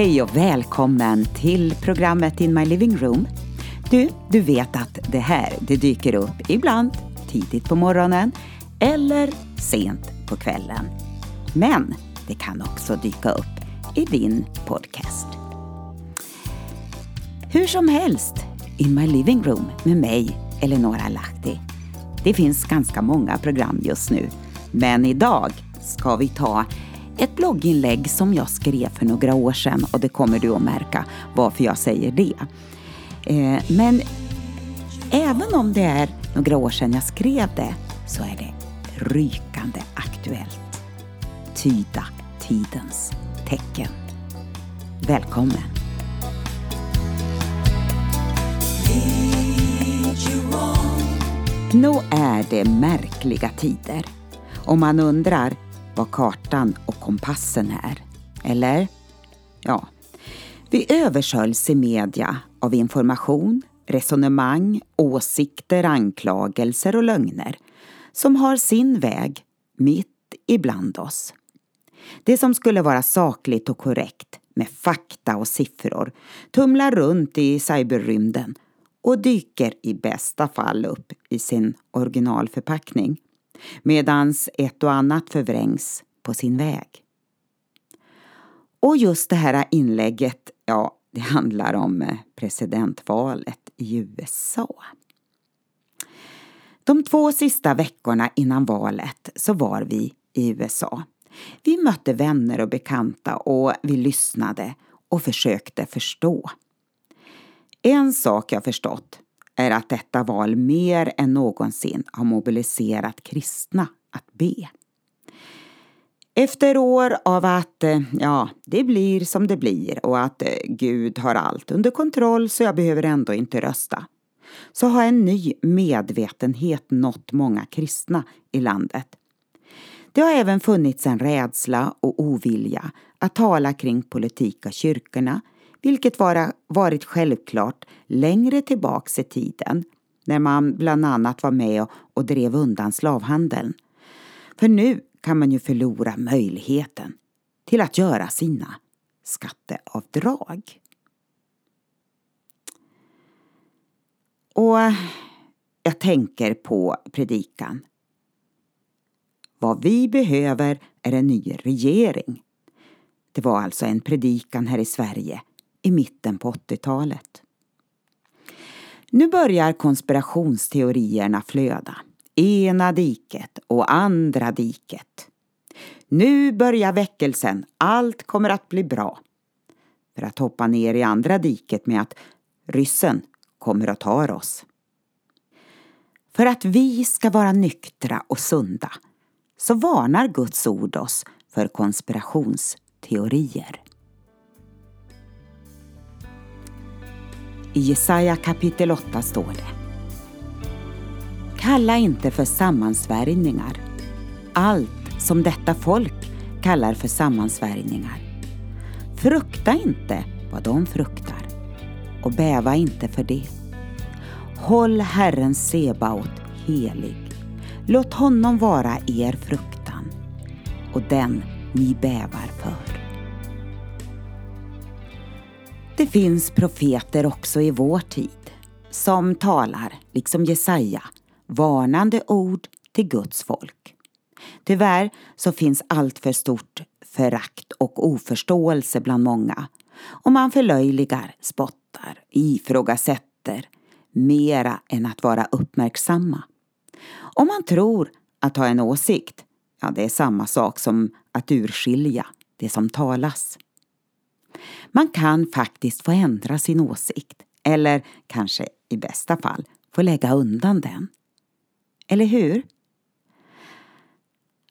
Hej och välkommen till programmet In My Living Room. Du, du vet att det här det dyker upp ibland tidigt på morgonen eller sent på kvällen. Men det kan också dyka upp i din podcast. Hur som helst, In My Living Room med mig, Eleonora Lahti. Det finns ganska många program just nu, men idag ska vi ta ett blogginlägg som jag skrev för några år sedan och det kommer du att märka varför jag säger det. Eh, men även om det är några år sedan jag skrev det så är det rykande aktuellt. Tyda tidens tecken. Välkommen! Nog är det märkliga tider och man undrar vad kartan och kompassen är. Eller? Ja, vi översköljs i media av information, resonemang, åsikter, anklagelser och lögner som har sin väg mitt ibland oss. Det som skulle vara sakligt och korrekt med fakta och siffror tumlar runt i cyberrymden och dyker i bästa fall upp i sin originalförpackning medans ett och annat förvrängs på sin väg. Och just det här inlägget, ja, det handlar om eh, presidentvalet i USA. De två sista veckorna innan valet så var vi i USA. Vi mötte vänner och bekanta och vi lyssnade och försökte förstå. En sak jag förstått är att detta val mer än någonsin har mobiliserat kristna att be. Efter år av att, eh, ja, det blir som det blir och att eh, Gud har allt under kontroll så jag behöver ändå inte rösta, så har en ny medvetenhet nått många kristna i landet. Det har även funnits en rädsla och ovilja att tala kring politik av kyrkorna, vilket vara, varit självklart längre tillbaks i tiden när man bland annat var med och, och drev undan slavhandeln. För nu kan man ju förlora möjligheten till att göra sina skatteavdrag. Och jag tänker på predikan. Vad vi behöver är en ny regering. Det var alltså en predikan här i Sverige i mitten på 80-talet. Nu börjar konspirationsteorierna flöda. Ena diket och andra diket. Nu börjar väckelsen, allt kommer att bli bra. För att hoppa ner i andra diket med att ryssen kommer att ta oss. För att vi ska vara nyktra och sunda så varnar Guds ord oss för konspirationsteorier. I Jesaja kapitel 8 står det Kalla inte för sammansvärjningar allt som detta folk kallar för sammansvärjningar. Frukta inte vad de fruktar och bäva inte för det. Håll Herren Sebaot helig. Låt honom vara er fruktan och den ni bävar finns profeter också i vår tid som talar, liksom Jesaja, varnande ord till Guds folk. Tyvärr så finns allt för stort förakt och oförståelse bland många och man förlöjligar, spottar, ifrågasätter mera än att vara uppmärksamma. Om man tror att ha en åsikt, ja det är samma sak som att urskilja det som talas. Man kan faktiskt få ändra sin åsikt eller kanske i bästa fall få lägga undan den. Eller hur?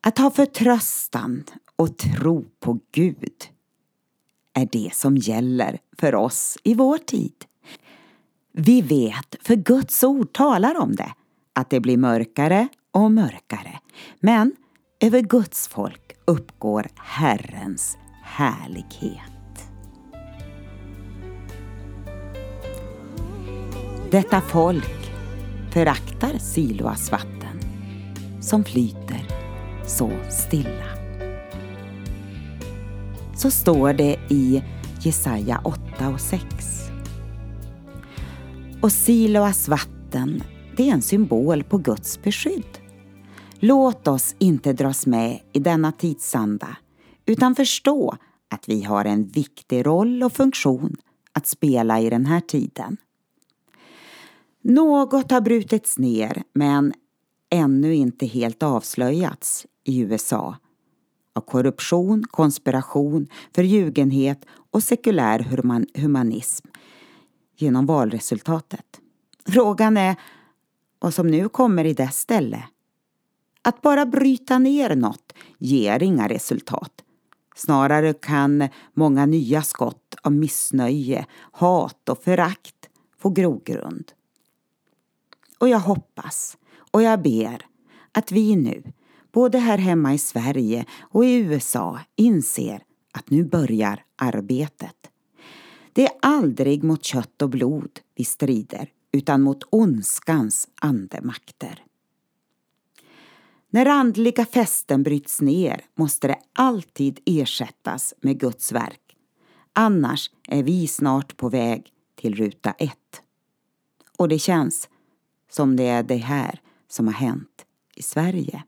Att ha förtröstan och tro på Gud är det som gäller för oss i vår tid. Vi vet, för Guds ord talar om det, att det blir mörkare och mörkare. Men över Guds folk uppgår Herrens härlighet. Detta folk föraktar Siloas vatten som flyter så stilla. Så står det i Jesaja 8 och 6. Och Siloas vatten, det är en symbol på Guds beskydd. Låt oss inte dras med i denna tidsanda utan förstå att vi har en viktig roll och funktion att spela i den här tiden. Något har brutits ner men ännu inte helt avslöjats i USA av korruption, konspiration, förljugenhet och sekulär humanism genom valresultatet. Frågan är vad som nu kommer i dess ställe. Att bara bryta ner något ger inga resultat. Snarare kan många nya skott av missnöje, hat och förakt få grogrund. Och jag hoppas och jag ber att vi nu, både här hemma i Sverige och i USA, inser att nu börjar arbetet. Det är aldrig mot kött och blod vi strider, utan mot ondskans andemakter. När andliga fästen bryts ner måste det alltid ersättas med Guds verk. Annars är vi snart på väg till ruta ett. Och det känns som det är det här som har hänt i Sverige.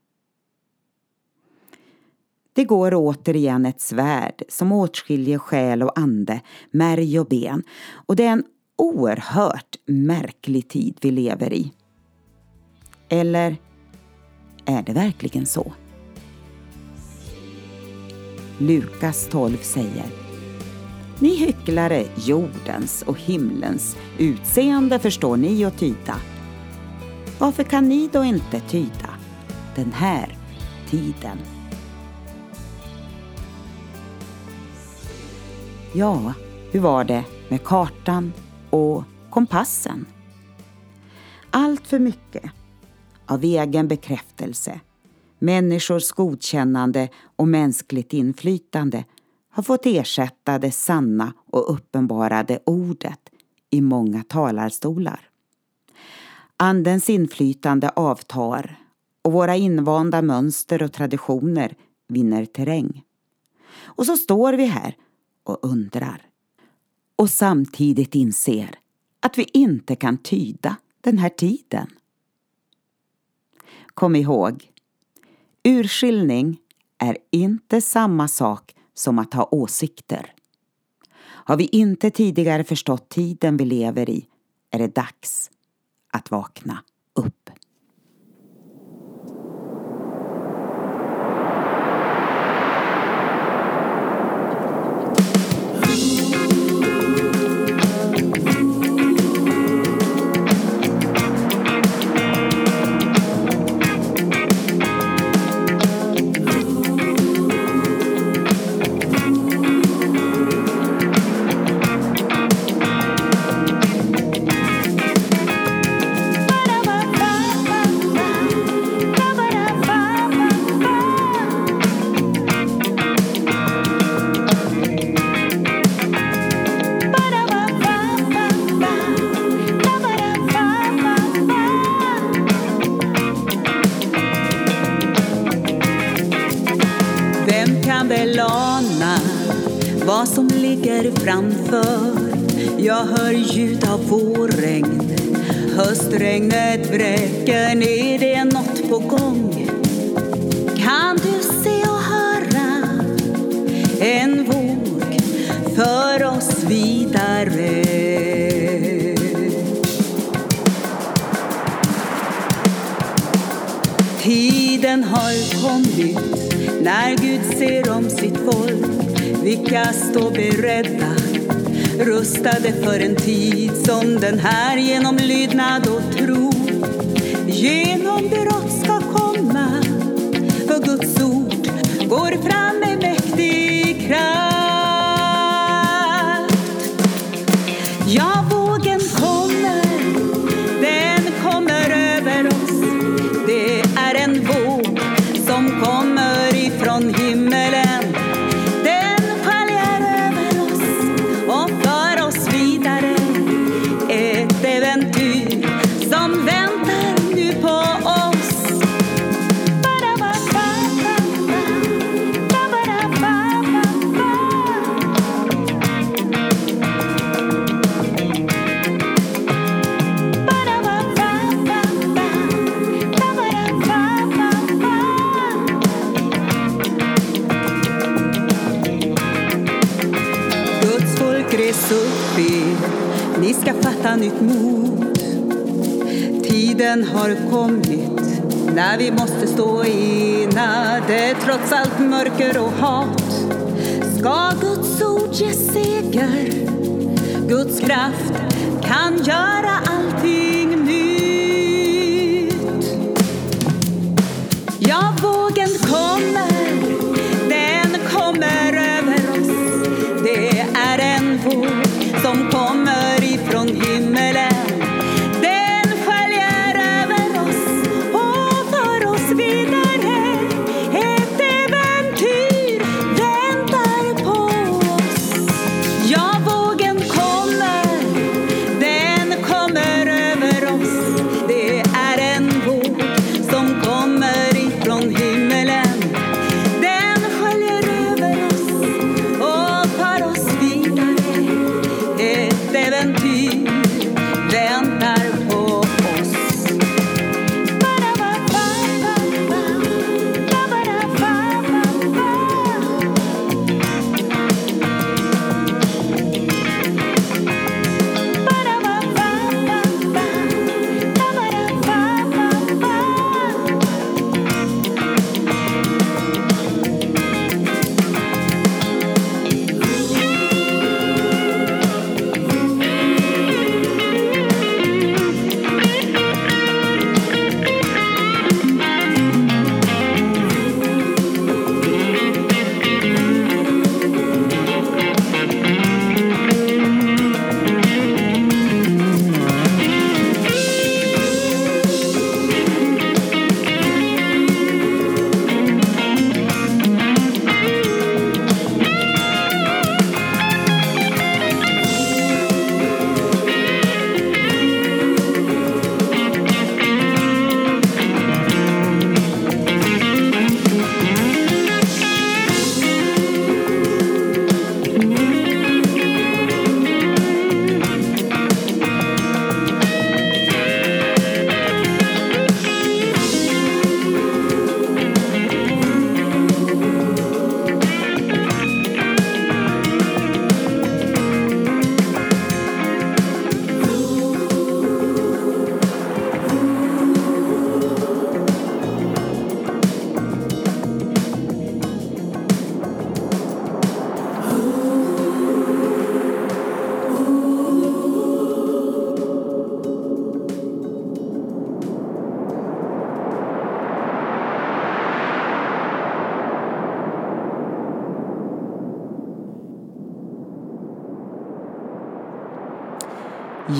Det går återigen ett svärd som åtskiljer själ och ande, märg och ben och det är en oerhört märklig tid vi lever i. Eller är det verkligen så? Lukas 12 säger Ni hycklare, jordens och himlens utseende förstår ni att tyda. Varför kan ni då inte tyda den här tiden? Ja, hur var det med kartan och kompassen? Allt för mycket av egen bekräftelse, människors godkännande och mänskligt inflytande har fått ersätta det sanna och uppenbarade ordet i många talarstolar. Andens inflytande avtar och våra invanda mönster och traditioner vinner terräng. Och så står vi här och undrar och samtidigt inser att vi inte kan tyda den här tiden. Kom ihåg, urskiljning är inte samma sak som att ha åsikter. Har vi inte tidigare förstått tiden vi lever i är det dags att vakna. Hör Jag hör ljud av vårregn. Höstregnet vräker ner, det är nåt på gång. Kan du se och höra en våg för oss vidare? Tiden har kommit när Gud ser om sitt folk vilka står beredda rustade för en tid som den här genom lydnad och tro. Genom brott ska komma för Guds ord går fram res ni ska fatta nytt mod. Tiden har kommit när vi måste stå enade trots allt mörker och hat. Ska Guds ord ge seger? Guds kraft kan göra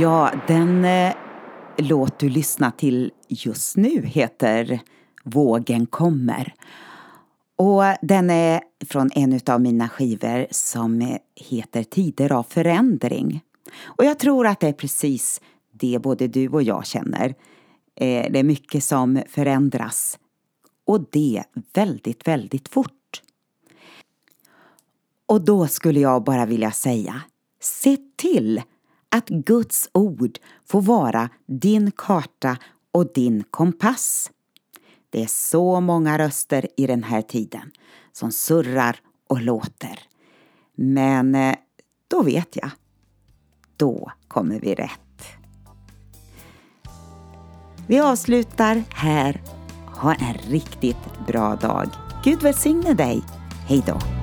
Ja, den eh, låt du lyssnar till just nu heter Vågen kommer. Och den är från en av mina skivor som heter Tider av förändring. Och jag tror att det är precis det både du och jag känner. Eh, det är mycket som förändras. Och det väldigt, väldigt fort. Och då skulle jag bara vilja säga, se till att Guds ord får vara din karta och din kompass. Det är så många röster i den här tiden som surrar och låter. Men eh, då vet jag. Då kommer vi rätt. Vi avslutar här. Ha en riktigt bra dag. Gud välsigne dig. Hej då.